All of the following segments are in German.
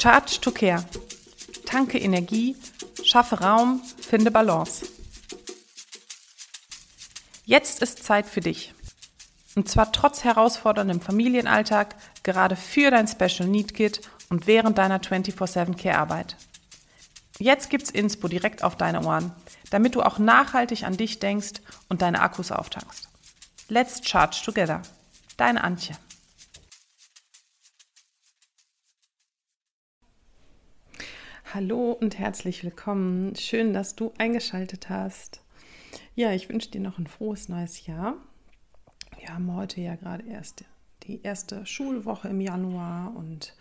Charge to Care. Tanke Energie, schaffe Raum, finde Balance. Jetzt ist Zeit für dich. Und zwar trotz herausforderndem Familienalltag, gerade für dein Special Need Kit und während deiner 24-7 Care-Arbeit. Jetzt gibt's Inspo direkt auf deine Ohren, damit du auch nachhaltig an dich denkst und deine Akkus auftankst. Let's charge together. Deine Antje. Hallo und herzlich willkommen. Schön, dass du eingeschaltet hast. Ja, ich wünsche dir noch ein frohes neues Jahr. Wir haben heute ja gerade erst die erste Schulwoche im Januar und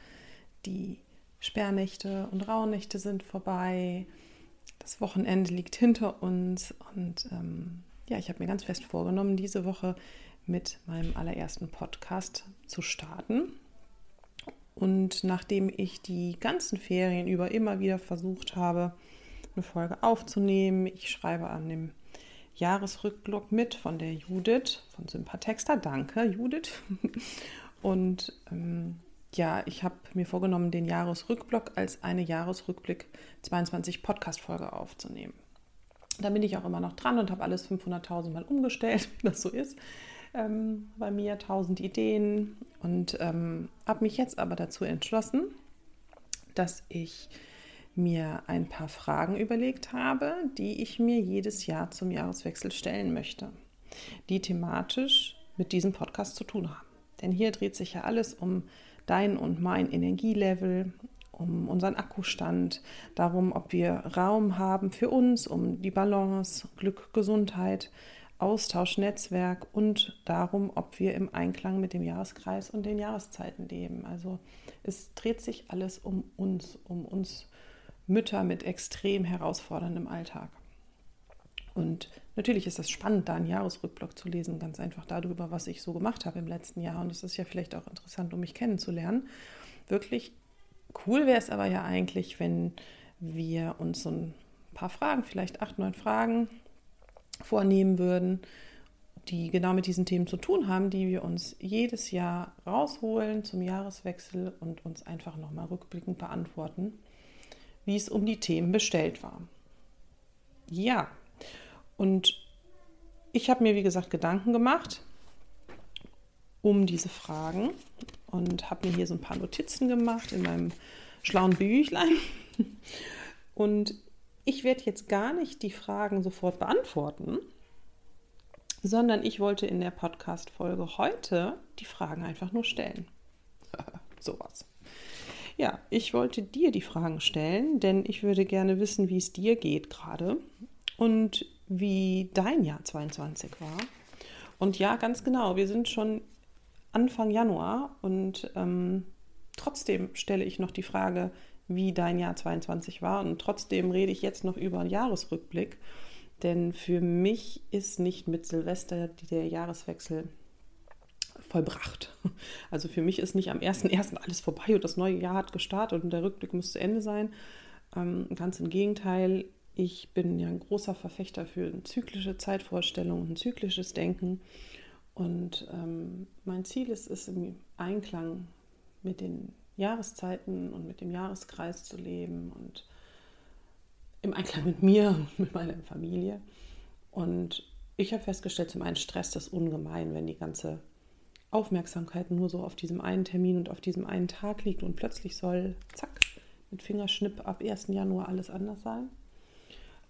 die Sperrnächte und Rauhnächte sind vorbei. Das Wochenende liegt hinter uns und ähm, ja, ich habe mir ganz fest vorgenommen, diese Woche mit meinem allerersten Podcast zu starten. Und nachdem ich die ganzen Ferien über immer wieder versucht habe, eine Folge aufzunehmen, ich schreibe an dem Jahresrückblick mit von der Judith von Sympathexter. Danke, Judith. Und ähm, ja, ich habe mir vorgenommen, den Jahresrückblick als eine Jahresrückblick 22 Podcast-Folge aufzunehmen. Da bin ich auch immer noch dran und habe alles 500.000 Mal umgestellt, wie das so ist. Ähm, bei mir 1000 Ideen und ähm, habe mich jetzt aber dazu entschlossen, dass ich mir ein paar Fragen überlegt habe, die ich mir jedes Jahr zum Jahreswechsel stellen möchte, die thematisch mit diesem Podcast zu tun haben. Denn hier dreht sich ja alles um dein und mein Energielevel, um unseren Akkustand, darum, ob wir Raum haben für uns, um die Balance, Glück, Gesundheit, Austausch, Netzwerk und darum, ob wir im Einklang mit dem Jahreskreis und den Jahreszeiten leben. Also es dreht sich alles um uns, um uns Mütter mit extrem herausforderndem Alltag. Und natürlich ist es spannend, da einen Jahresrückblick zu lesen, ganz einfach darüber, was ich so gemacht habe im letzten Jahr. Und es ist ja vielleicht auch interessant, um mich kennenzulernen. Wirklich cool wäre es aber ja eigentlich, wenn wir uns so ein paar Fragen, vielleicht acht, neun Fragen vornehmen würden, die genau mit diesen Themen zu tun haben, die wir uns jedes Jahr rausholen zum Jahreswechsel und uns einfach nochmal rückblickend beantworten, wie es um die Themen bestellt war. Ja, und ich habe mir, wie gesagt, Gedanken gemacht um diese Fragen und habe mir hier so ein paar Notizen gemacht in meinem schlauen Büchlein. Und ich werde jetzt gar nicht die Fragen sofort beantworten, sondern ich wollte in der Podcast-Folge heute die Fragen einfach nur stellen. Sowas. Ja, ich wollte dir die Fragen stellen, denn ich würde gerne wissen, wie es dir geht gerade und wie dein Jahr 22 war. Und ja, ganz genau, wir sind schon Anfang Januar und ähm, trotzdem stelle ich noch die Frage, wie dein Jahr 22 war und trotzdem rede ich jetzt noch über einen Jahresrückblick, denn für mich ist nicht mit Silvester der Jahreswechsel vollbracht. Also für mich ist nicht am 1.1. alles vorbei und das neue Jahr hat gestartet und der Rückblick muss zu Ende sein. Ähm, ganz im Gegenteil, ich bin ja ein großer Verfechter für eine zyklische Zeitvorstellung, ein zyklisches Denken. Und ähm, mein Ziel ist es, im Einklang mit den Jahreszeiten und mit dem Jahreskreis zu leben und im Einklang mit mir und mit meiner Familie. Und ich habe festgestellt, zum einen stresst das ungemein, wenn die ganze Aufmerksamkeit nur so auf diesem einen Termin und auf diesem einen Tag liegt und plötzlich soll, zack, mit Fingerschnipp ab 1. Januar alles anders sein.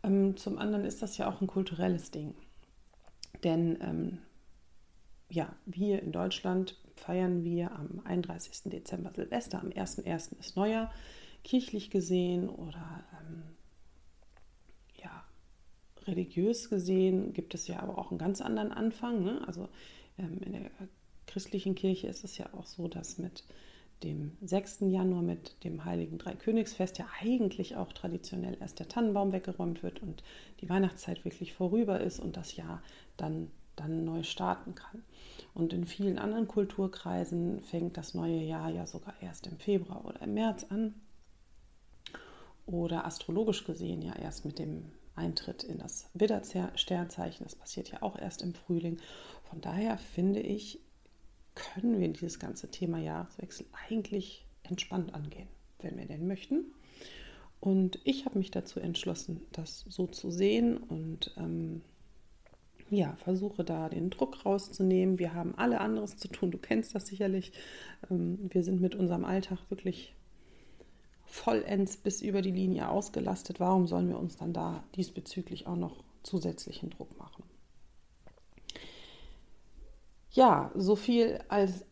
Ähm, zum anderen ist das ja auch ein kulturelles Ding. Denn ähm, ja, wir in Deutschland feiern wir am 31. Dezember Silvester, am 1.1. ist Neujahr, kirchlich gesehen oder ähm, ja, religiös gesehen gibt es ja aber auch einen ganz anderen Anfang. Ne? Also ähm, in der christlichen Kirche ist es ja auch so, dass mit dem 6. Januar mit dem Heiligen Dreikönigsfest ja eigentlich auch traditionell erst der Tannenbaum weggeräumt wird und die Weihnachtszeit wirklich vorüber ist und das Jahr dann, dann neu starten kann. Und in vielen anderen Kulturkreisen fängt das neue Jahr ja sogar erst im Februar oder im März an. Oder astrologisch gesehen ja erst mit dem Eintritt in das Widder-Sternzeichen. Das passiert ja auch erst im Frühling. Von daher finde ich, können wir dieses ganze Thema Jahreswechsel eigentlich entspannt angehen. wenn wir denn möchten. Und ich habe mich dazu entschlossen, das so zu sehen und ähm, ja, versuche da den Druck rauszunehmen. Wir haben alle anderes zu tun, du kennst das sicherlich. Ähm, wir sind mit unserem Alltag wirklich vollends bis über die Linie ausgelastet. Warum sollen wir uns dann da diesbezüglich auch noch zusätzlichen Druck machen? Ja, so viel als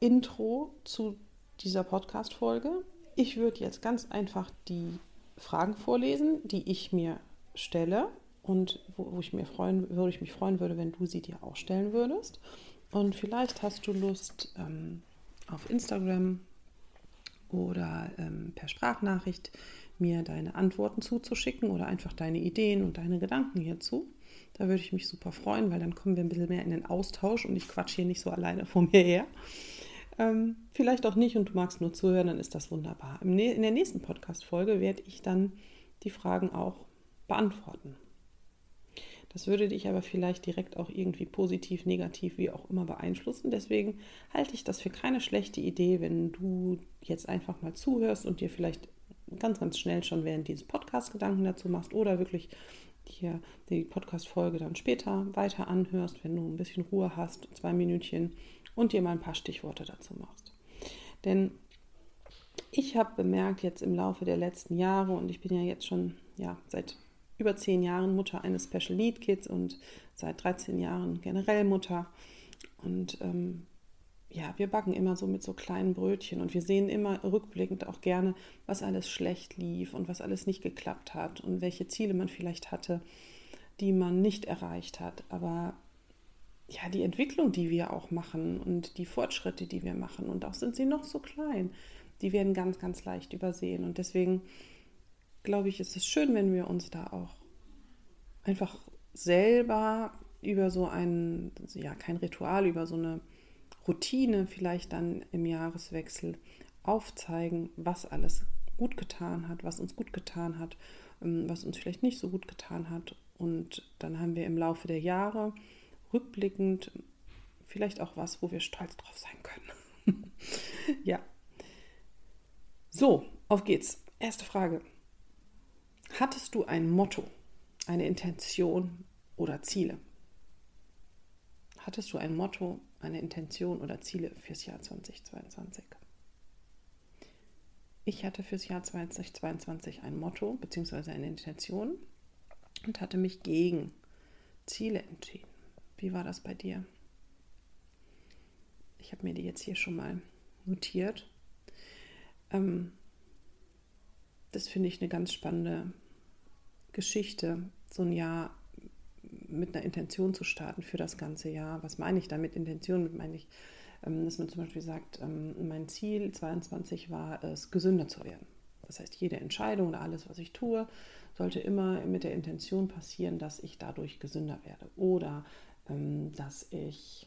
Intro zu dieser Podcast-Folge. Ich würde jetzt ganz einfach die Fragen vorlesen, die ich mir stelle und wo, wo ich, mir freuen, würde ich mich freuen würde, wenn du sie dir auch stellen würdest. Und vielleicht hast du Lust, ähm, auf Instagram oder ähm, per Sprachnachricht mir deine Antworten zuzuschicken oder einfach deine Ideen und deine Gedanken hierzu. Da würde ich mich super freuen, weil dann kommen wir ein bisschen mehr in den Austausch und ich quatsche hier nicht so alleine vor mir her. Ähm, vielleicht auch nicht und du magst nur zuhören, dann ist das wunderbar. In der nächsten Podcast-Folge werde ich dann die Fragen auch beantworten. Das würde dich aber vielleicht direkt auch irgendwie positiv, negativ, wie auch immer beeinflussen. Deswegen halte ich das für keine schlechte Idee, wenn du jetzt einfach mal zuhörst und dir vielleicht ganz, ganz schnell schon während dieses Podcast Gedanken dazu machst oder wirklich dir die Podcast-Folge dann später weiter anhörst, wenn du ein bisschen Ruhe hast, zwei Minütchen und dir mal ein paar Stichworte dazu machst. Denn ich habe bemerkt jetzt im Laufe der letzten Jahre und ich bin ja jetzt schon ja, seit über zehn Jahren Mutter eines Special Need Kids und seit 13 Jahren generell Mutter. Und ähm, ja, wir backen immer so mit so kleinen Brötchen und wir sehen immer rückblickend auch gerne, was alles schlecht lief und was alles nicht geklappt hat und welche Ziele man vielleicht hatte, die man nicht erreicht hat. Aber ja, die Entwicklung, die wir auch machen und die Fortschritte, die wir machen, und auch sind sie noch so klein, die werden ganz, ganz leicht übersehen. Und deswegen glaube ich, ist es schön, wenn wir uns da auch einfach selber über so ein, ja, kein Ritual, über so eine Routine vielleicht dann im Jahreswechsel aufzeigen, was alles gut getan hat, was uns gut getan hat, ähm, was uns vielleicht nicht so gut getan hat. Und dann haben wir im Laufe der Jahre rückblickend vielleicht auch was, wo wir stolz drauf sein können. ja. So, auf geht's. Erste Frage. Hattest du ein Motto, eine Intention oder Ziele? Hattest du ein Motto, eine Intention oder Ziele fürs Jahr 2022? Ich hatte fürs Jahr 2022 ein Motto bzw. eine Intention und hatte mich gegen Ziele entschieden. Wie war das bei dir? Ich habe mir die jetzt hier schon mal notiert. Ähm, das finde ich eine ganz spannende Geschichte, so ein Jahr mit einer Intention zu starten für das ganze Jahr. Was meine ich damit? Intention meine ich, ähm, dass man zum Beispiel sagt, ähm, mein Ziel 22 war es, gesünder zu werden. Das heißt, jede Entscheidung oder alles, was ich tue, sollte immer mit der Intention passieren, dass ich dadurch gesünder werde. Oder ähm, dass ich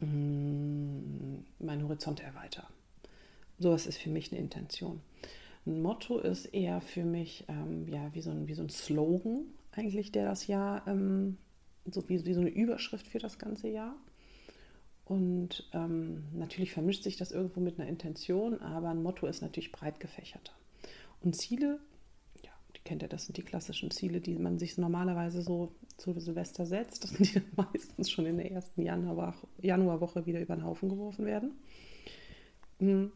mm, meinen Horizont erweitere. Sowas ist für mich eine Intention. Ein Motto ist eher für mich ähm, ja, wie, so ein, wie so ein Slogan eigentlich, der das Jahr, ähm, so wie, wie so eine Überschrift für das ganze Jahr. Und ähm, natürlich vermischt sich das irgendwo mit einer Intention, aber ein Motto ist natürlich breit gefächerter. Und Ziele, ja, die kennt ihr, das sind die klassischen Ziele, die man sich normalerweise so zu Silvester setzt, dass die meistens schon in der ersten Januar, Januarwoche wieder über den Haufen geworfen werden. Hm,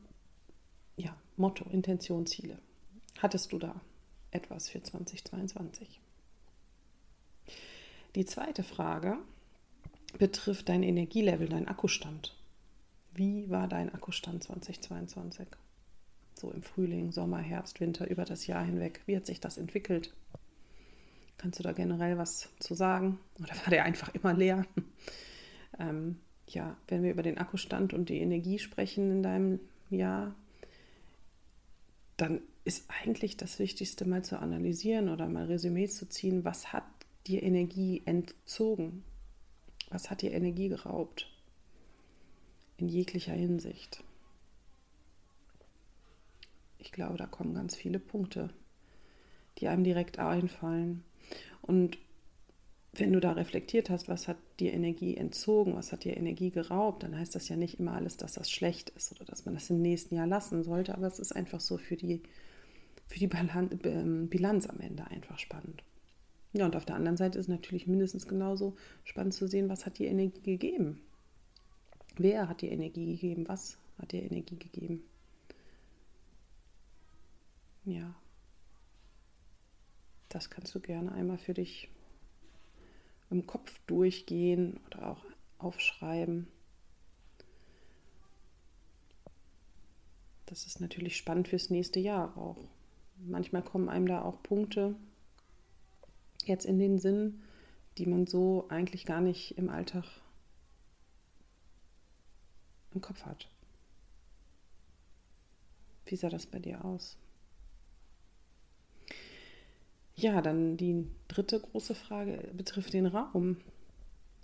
ja, Motto, Intention, Ziele. Hattest du da etwas für 2022? Die zweite Frage betrifft dein Energielevel, dein Akkustand. Wie war dein Akkustand 2022? So im Frühling, Sommer, Herbst, Winter, über das Jahr hinweg. Wie hat sich das entwickelt? Kannst du da generell was zu sagen? Oder war der einfach immer leer? ähm, ja, wenn wir über den Akkustand und die Energie sprechen in deinem Jahr, dann ist eigentlich das Wichtigste mal zu analysieren oder mal Resümee zu ziehen, was hat dir Energie entzogen? Was hat dir Energie geraubt? In jeglicher Hinsicht. Ich glaube, da kommen ganz viele Punkte, die einem direkt einfallen. Und wenn du da reflektiert hast, was hat dir Energie entzogen, was hat dir Energie geraubt, dann heißt das ja nicht immer alles, dass das schlecht ist oder dass man das im nächsten Jahr lassen sollte, aber es ist einfach so für die, für die ähm, Bilanz am Ende einfach spannend. Ja, und auf der anderen Seite ist natürlich mindestens genauso spannend zu sehen, was hat dir Energie gegeben. Wer hat dir Energie gegeben? Was hat dir Energie gegeben? Ja, das kannst du gerne einmal für dich im Kopf durchgehen oder auch aufschreiben. Das ist natürlich spannend fürs nächste Jahr auch. Manchmal kommen einem da auch Punkte jetzt in den Sinn, die man so eigentlich gar nicht im Alltag im Kopf hat. Wie sah das bei dir aus? Ja, dann die dritte große Frage betrifft den Raum.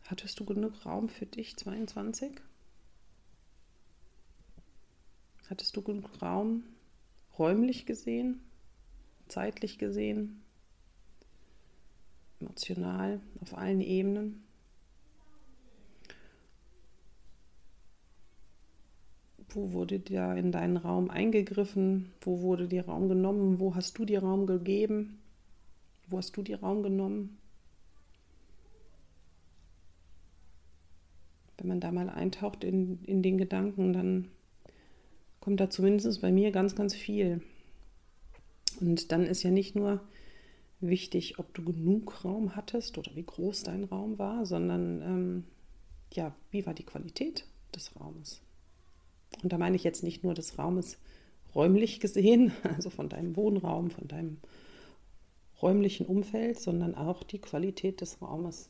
Hattest du genug Raum für dich 22? Hattest du genug Raum räumlich gesehen, zeitlich gesehen, emotional, auf allen Ebenen? Wo wurde dir in deinen Raum eingegriffen? Wo wurde dir Raum genommen? Wo hast du dir Raum gegeben? Wo hast du dir Raum genommen? Wenn man da mal eintaucht in, in den Gedanken, dann kommt da zumindest bei mir ganz, ganz viel. Und dann ist ja nicht nur wichtig, ob du genug Raum hattest oder wie groß dein Raum war, sondern ähm, ja, wie war die Qualität des Raumes? Und da meine ich jetzt nicht nur des Raumes räumlich gesehen, also von deinem Wohnraum, von deinem räumlichen Umfeld, sondern auch die Qualität des Raumes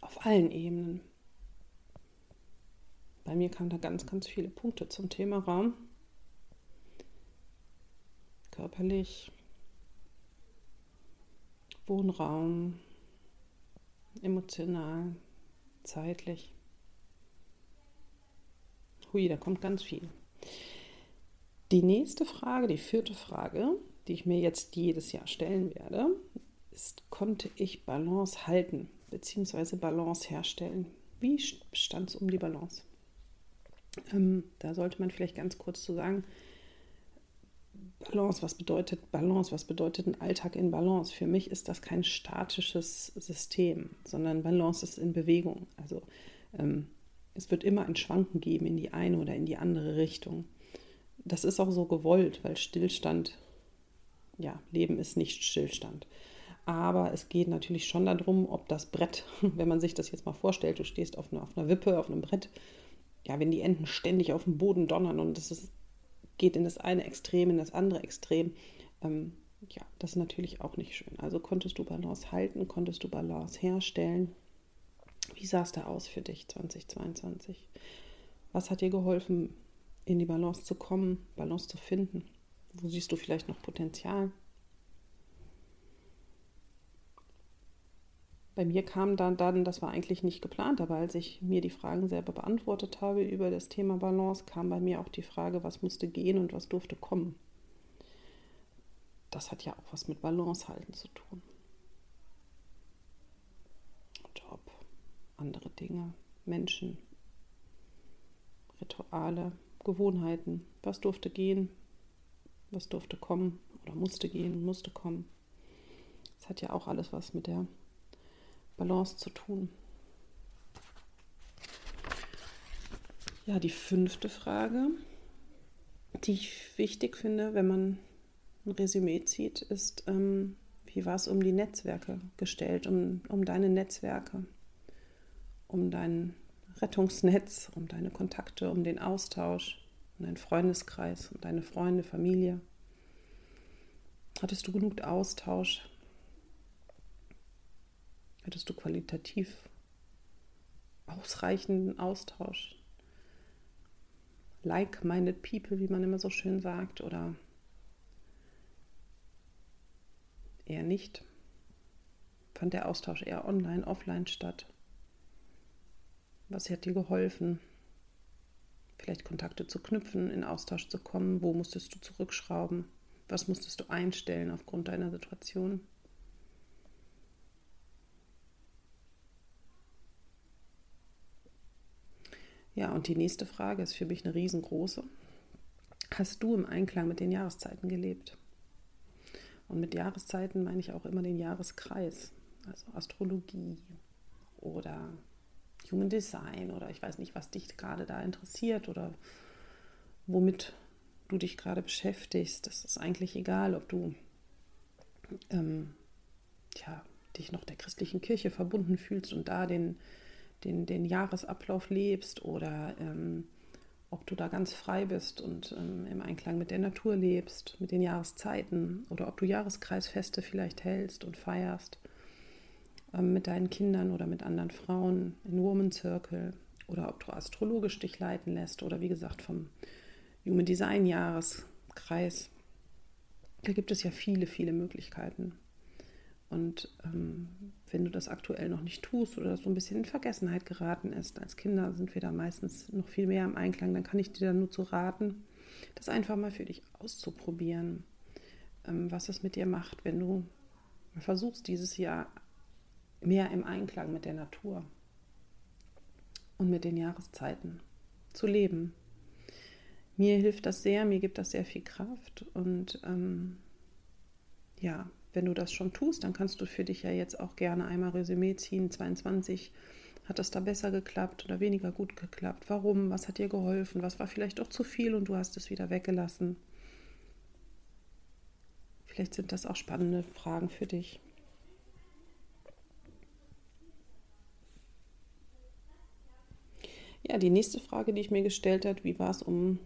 auf allen Ebenen. Bei mir kamen da ganz, ganz viele Punkte zum Thema Raum. Körperlich, Wohnraum, emotional, zeitlich. Hui, da kommt ganz viel. Die nächste Frage, die vierte Frage, die ich mir jetzt jedes Jahr stellen werde, ist, konnte ich Balance halten bzw. Balance herstellen? Wie stand es um die Balance? Ähm, da sollte man vielleicht ganz kurz zu sagen, Balance, was bedeutet Balance, was bedeutet ein Alltag in Balance? Für mich ist das kein statisches System, sondern Balance ist in Bewegung. Also ähm, es wird immer ein Schwanken geben in die eine oder in die andere Richtung. Das ist auch so gewollt, weil Stillstand ja, Leben ist nicht Stillstand. Aber es geht natürlich schon darum, ob das Brett, wenn man sich das jetzt mal vorstellt, du stehst auf einer, auf einer Wippe, auf einem Brett, ja, wenn die Enden ständig auf dem Boden donnern und es geht in das eine Extrem, in das andere Extrem, ähm, ja, das ist natürlich auch nicht schön. Also konntest du Balance halten, konntest du Balance herstellen. Wie sah es da aus für dich 2022? Was hat dir geholfen, in die Balance zu kommen, Balance zu finden? Wo siehst du vielleicht noch Potenzial? Bei mir kam dann, dann, das war eigentlich nicht geplant, aber als ich mir die Fragen selber beantwortet habe über das Thema Balance, kam bei mir auch die Frage, was musste gehen und was durfte kommen. Das hat ja auch was mit Balance halten zu tun. Job, andere Dinge, Menschen, Rituale, Gewohnheiten. Was durfte gehen, was durfte kommen oder musste gehen, musste kommen. Das hat ja auch alles was mit der Balance zu tun. Ja, die fünfte Frage, die ich wichtig finde, wenn man ein Resümee zieht, ist, ähm, wie war es um die Netzwerke gestellt, um, um deine Netzwerke, um dein Rettungsnetz, um deine Kontakte, um den Austausch und deinen Freundeskreis und deine Freunde, Familie? Hattest du genug Austausch? Hattest du qualitativ ausreichenden Austausch? Like-minded people, wie man immer so schön sagt, oder eher nicht? Fand der Austausch eher online, offline statt? Was hat dir geholfen? vielleicht Kontakte zu knüpfen, in Austausch zu kommen, wo musstest du zurückschrauben, was musstest du einstellen aufgrund deiner Situation. Ja, und die nächste Frage ist für mich eine riesengroße. Hast du im Einklang mit den Jahreszeiten gelebt? Und mit Jahreszeiten meine ich auch immer den Jahreskreis, also Astrologie oder Human Design oder ich weiß nicht, was dich gerade da interessiert oder womit du dich gerade beschäftigst. Das ist eigentlich egal, ob du ähm, ja, dich noch der christlichen Kirche verbunden fühlst und da den, den, den Jahresablauf lebst oder ähm, ob du da ganz frei bist und ähm, im Einklang mit der Natur lebst, mit den Jahreszeiten oder ob du Jahreskreisfeste vielleicht hältst und feierst mit deinen Kindern oder mit anderen Frauen in Woman Circle oder ob du astrologisch dich leiten lässt oder wie gesagt vom Human Design Jahreskreis. Da gibt es ja viele, viele Möglichkeiten. Und ähm, wenn du das aktuell noch nicht tust oder so ein bisschen in Vergessenheit geraten ist, als Kinder sind wir da meistens noch viel mehr im Einklang, dann kann ich dir da nur zu raten, das einfach mal für dich auszuprobieren, ähm, was es mit dir macht, wenn du versuchst, dieses Jahr mehr im Einklang mit der Natur und mit den Jahreszeiten zu leben. Mir hilft das sehr, mir gibt das sehr viel Kraft und ähm, ja, wenn du das schon tust, dann kannst du für dich ja jetzt auch gerne einmal Resümee ziehen. 22 hat das da besser geklappt oder weniger gut geklappt? Warum? Was hat dir geholfen? Was war vielleicht auch zu viel und du hast es wieder weggelassen? Vielleicht sind das auch spannende Fragen für dich. Ja, die nächste Frage, die ich mir gestellt habe, wie war es um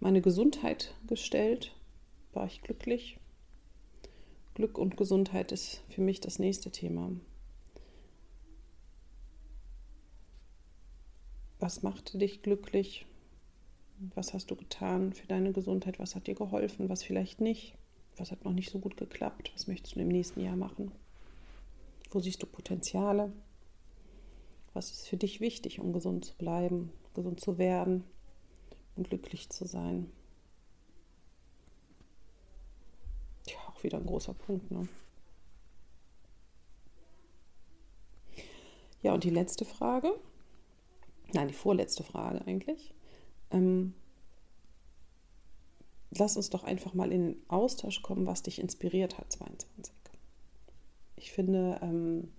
meine Gesundheit gestellt? War ich glücklich? Glück und Gesundheit ist für mich das nächste Thema. Was machte dich glücklich? Was hast du getan für deine Gesundheit? Was hat dir geholfen? Was vielleicht nicht? Was hat noch nicht so gut geklappt? Was möchtest du im nächsten Jahr machen? Wo siehst du Potenziale? Was ist für dich wichtig, um gesund zu bleiben, gesund zu werden und glücklich zu sein? auch wieder ein großer Punkt. Ne? Ja, und die letzte Frage, nein, die vorletzte Frage eigentlich. Ähm, lass uns doch einfach mal in den Austausch kommen, was dich inspiriert hat, 22. Ich finde, ähm,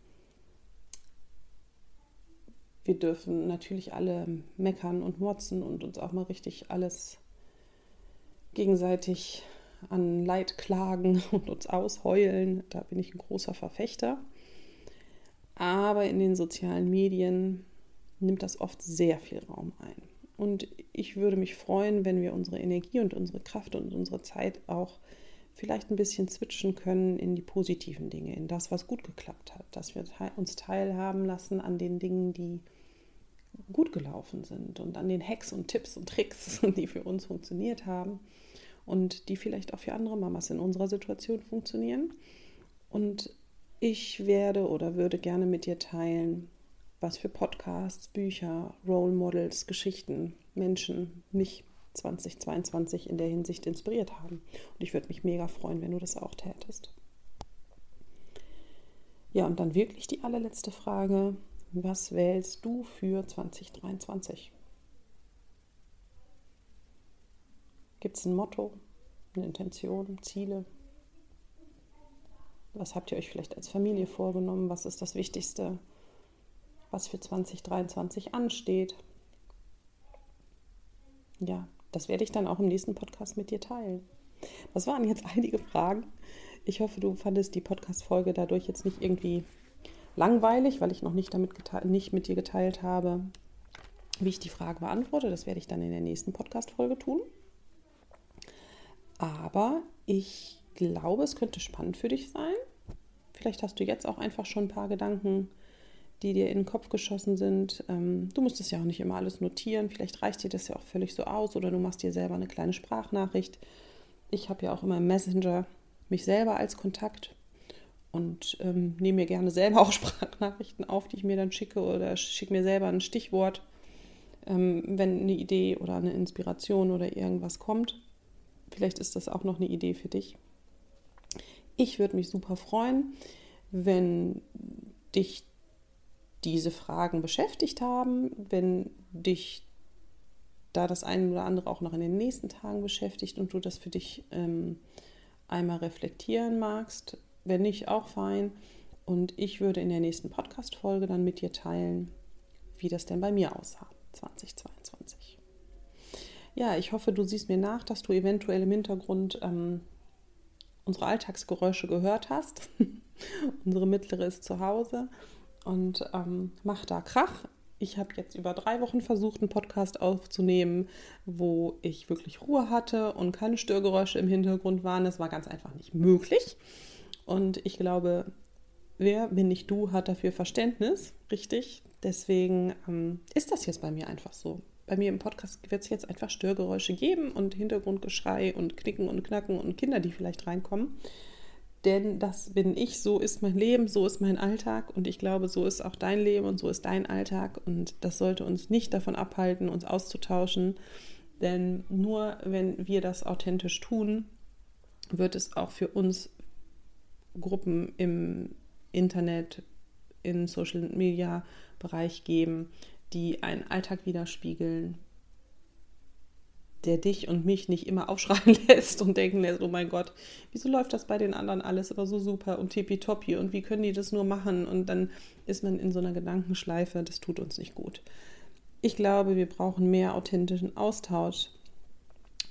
wir dürfen natürlich alle meckern und motzen und uns auch mal richtig alles gegenseitig an Leid klagen und uns ausheulen. Da bin ich ein großer Verfechter. Aber in den sozialen Medien nimmt das oft sehr viel Raum ein. Und ich würde mich freuen, wenn wir unsere Energie und unsere Kraft und unsere Zeit auch vielleicht ein bisschen switchen können in die positiven Dinge, in das, was gut geklappt hat, dass wir uns teilhaben lassen an den Dingen, die gut gelaufen sind und an den Hacks und Tipps und Tricks, die für uns funktioniert haben und die vielleicht auch für andere Mamas in unserer Situation funktionieren. Und ich werde oder würde gerne mit dir teilen, was für Podcasts, Bücher, Role Models, Geschichten, Menschen mich 2022 in der Hinsicht inspiriert haben. Und ich würde mich mega freuen, wenn du das auch tätest. Ja, und dann wirklich die allerletzte Frage. Was wählst du für 2023? Gibt es ein Motto, eine Intention, Ziele? Was habt ihr euch vielleicht als Familie vorgenommen? Was ist das Wichtigste, was für 2023 ansteht? Ja, das werde ich dann auch im nächsten Podcast mit dir teilen. Das waren jetzt einige Fragen. Ich hoffe, du fandest die Podcast-Folge dadurch jetzt nicht irgendwie langweilig, weil ich noch nicht, damit nicht mit dir geteilt habe, wie ich die Frage beantworte. Das werde ich dann in der nächsten Podcast-Folge tun. Aber ich glaube, es könnte spannend für dich sein. Vielleicht hast du jetzt auch einfach schon ein paar Gedanken, die dir in den Kopf geschossen sind. Ähm, du musst es ja auch nicht immer alles notieren. Vielleicht reicht dir das ja auch völlig so aus oder du machst dir selber eine kleine Sprachnachricht. Ich habe ja auch immer im Messenger mich selber als Kontakt und ähm, nehme mir gerne selber auch Sprachnachrichten auf, die ich mir dann schicke oder schicke mir selber ein Stichwort, ähm, wenn eine Idee oder eine Inspiration oder irgendwas kommt. Vielleicht ist das auch noch eine Idee für dich. Ich würde mich super freuen, wenn dich diese Fragen beschäftigt haben, wenn dich da das eine oder andere auch noch in den nächsten Tagen beschäftigt und du das für dich ähm, einmal reflektieren magst. Wenn nicht, auch fein. Und ich würde in der nächsten Podcast-Folge dann mit dir teilen, wie das denn bei mir aussah 2022. Ja, ich hoffe, du siehst mir nach, dass du eventuell im Hintergrund ähm, unsere Alltagsgeräusche gehört hast. unsere mittlere ist zu Hause und ähm, macht da Krach. Ich habe jetzt über drei Wochen versucht, einen Podcast aufzunehmen, wo ich wirklich Ruhe hatte und keine Störgeräusche im Hintergrund waren. Das war ganz einfach nicht möglich. Und ich glaube, wer, wenn nicht du, hat dafür Verständnis, richtig? Deswegen ähm, ist das jetzt bei mir einfach so. Bei mir im Podcast wird es jetzt einfach Störgeräusche geben und Hintergrundgeschrei und Knicken und Knacken und Kinder, die vielleicht reinkommen denn das bin ich, so ist mein Leben, so ist mein Alltag. Und ich glaube, so ist auch dein Leben und so ist dein Alltag. Und das sollte uns nicht davon abhalten, uns auszutauschen, denn nur wenn wir das authentisch tun, wird es auch für uns Gruppen im Internet, im Social Media Bereich geben, die einen Alltag widerspiegeln, der dich und mich nicht immer aufschreien lässt und denken lässt, oh mein Gott, wieso läuft das bei den anderen alles immer so super und tippitoppi und wie können die das nur machen? Und dann ist man in so einer Gedankenschleife, das tut uns nicht gut. Ich glaube, wir brauchen mehr authentischen Austausch.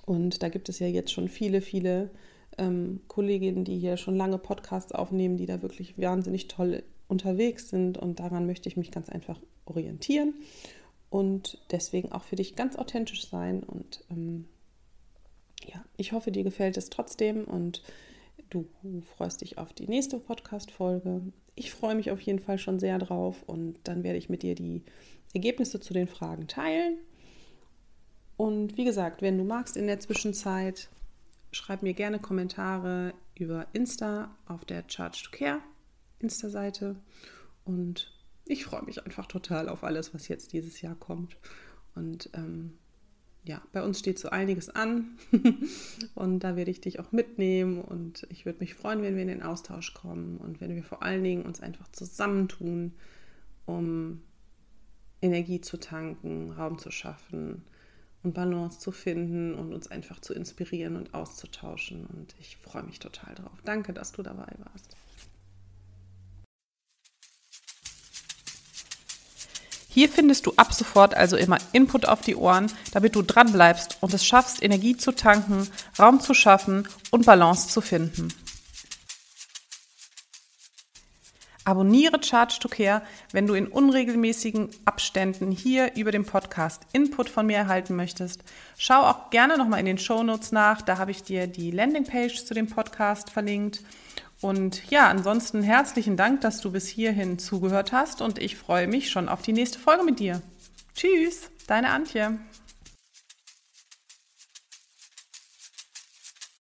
Und da gibt es ja jetzt schon viele, viele ähm, Kolleginnen, die hier schon lange Podcasts aufnehmen, die da wirklich wahnsinnig toll unterwegs sind. Und daran möchte ich mich ganz einfach orientieren und deswegen auch für dich ganz authentisch sein. Und ähm, ja, ich hoffe, dir gefällt es trotzdem und du freust dich auf die nächste Podcast-Folge. Ich freue mich auf jeden Fall schon sehr drauf und dann werde ich mit dir die Ergebnisse zu den Fragen teilen. Und wie gesagt, wenn du magst in der Zwischenzeit, schreib mir gerne Kommentare über Insta auf der Charge to Care Insta-Seite und ich freue mich einfach total auf alles, was jetzt dieses Jahr kommt. Und ähm, ja, bei uns steht so einiges an und da werde ich dich auch mitnehmen und ich würde mich freuen, wenn wir in den Austausch kommen und wenn wir vor allen Dingen uns einfach zusammentun, um Energie zu tanken, Raum zu schaffen und Balance zu finden und uns einfach zu inspirieren und auszutauschen. Und ich freue mich total drauf. Danke, dass du dabei warst. Hier findest du ab sofort also immer Input auf die Ohren, damit du dran bleibst und es schaffst, Energie zu tanken, Raum zu schaffen und Balance zu finden. Abonniere Charge to Care, wenn du in unregelmäßigen Abständen hier über den Podcast Input von mir erhalten möchtest. Schau auch gerne nochmal in den Show Notes nach, da habe ich dir die Landingpage zu dem Podcast verlinkt. Und ja, ansonsten herzlichen Dank, dass du bis hierhin zugehört hast und ich freue mich schon auf die nächste Folge mit dir. Tschüss, deine Antje.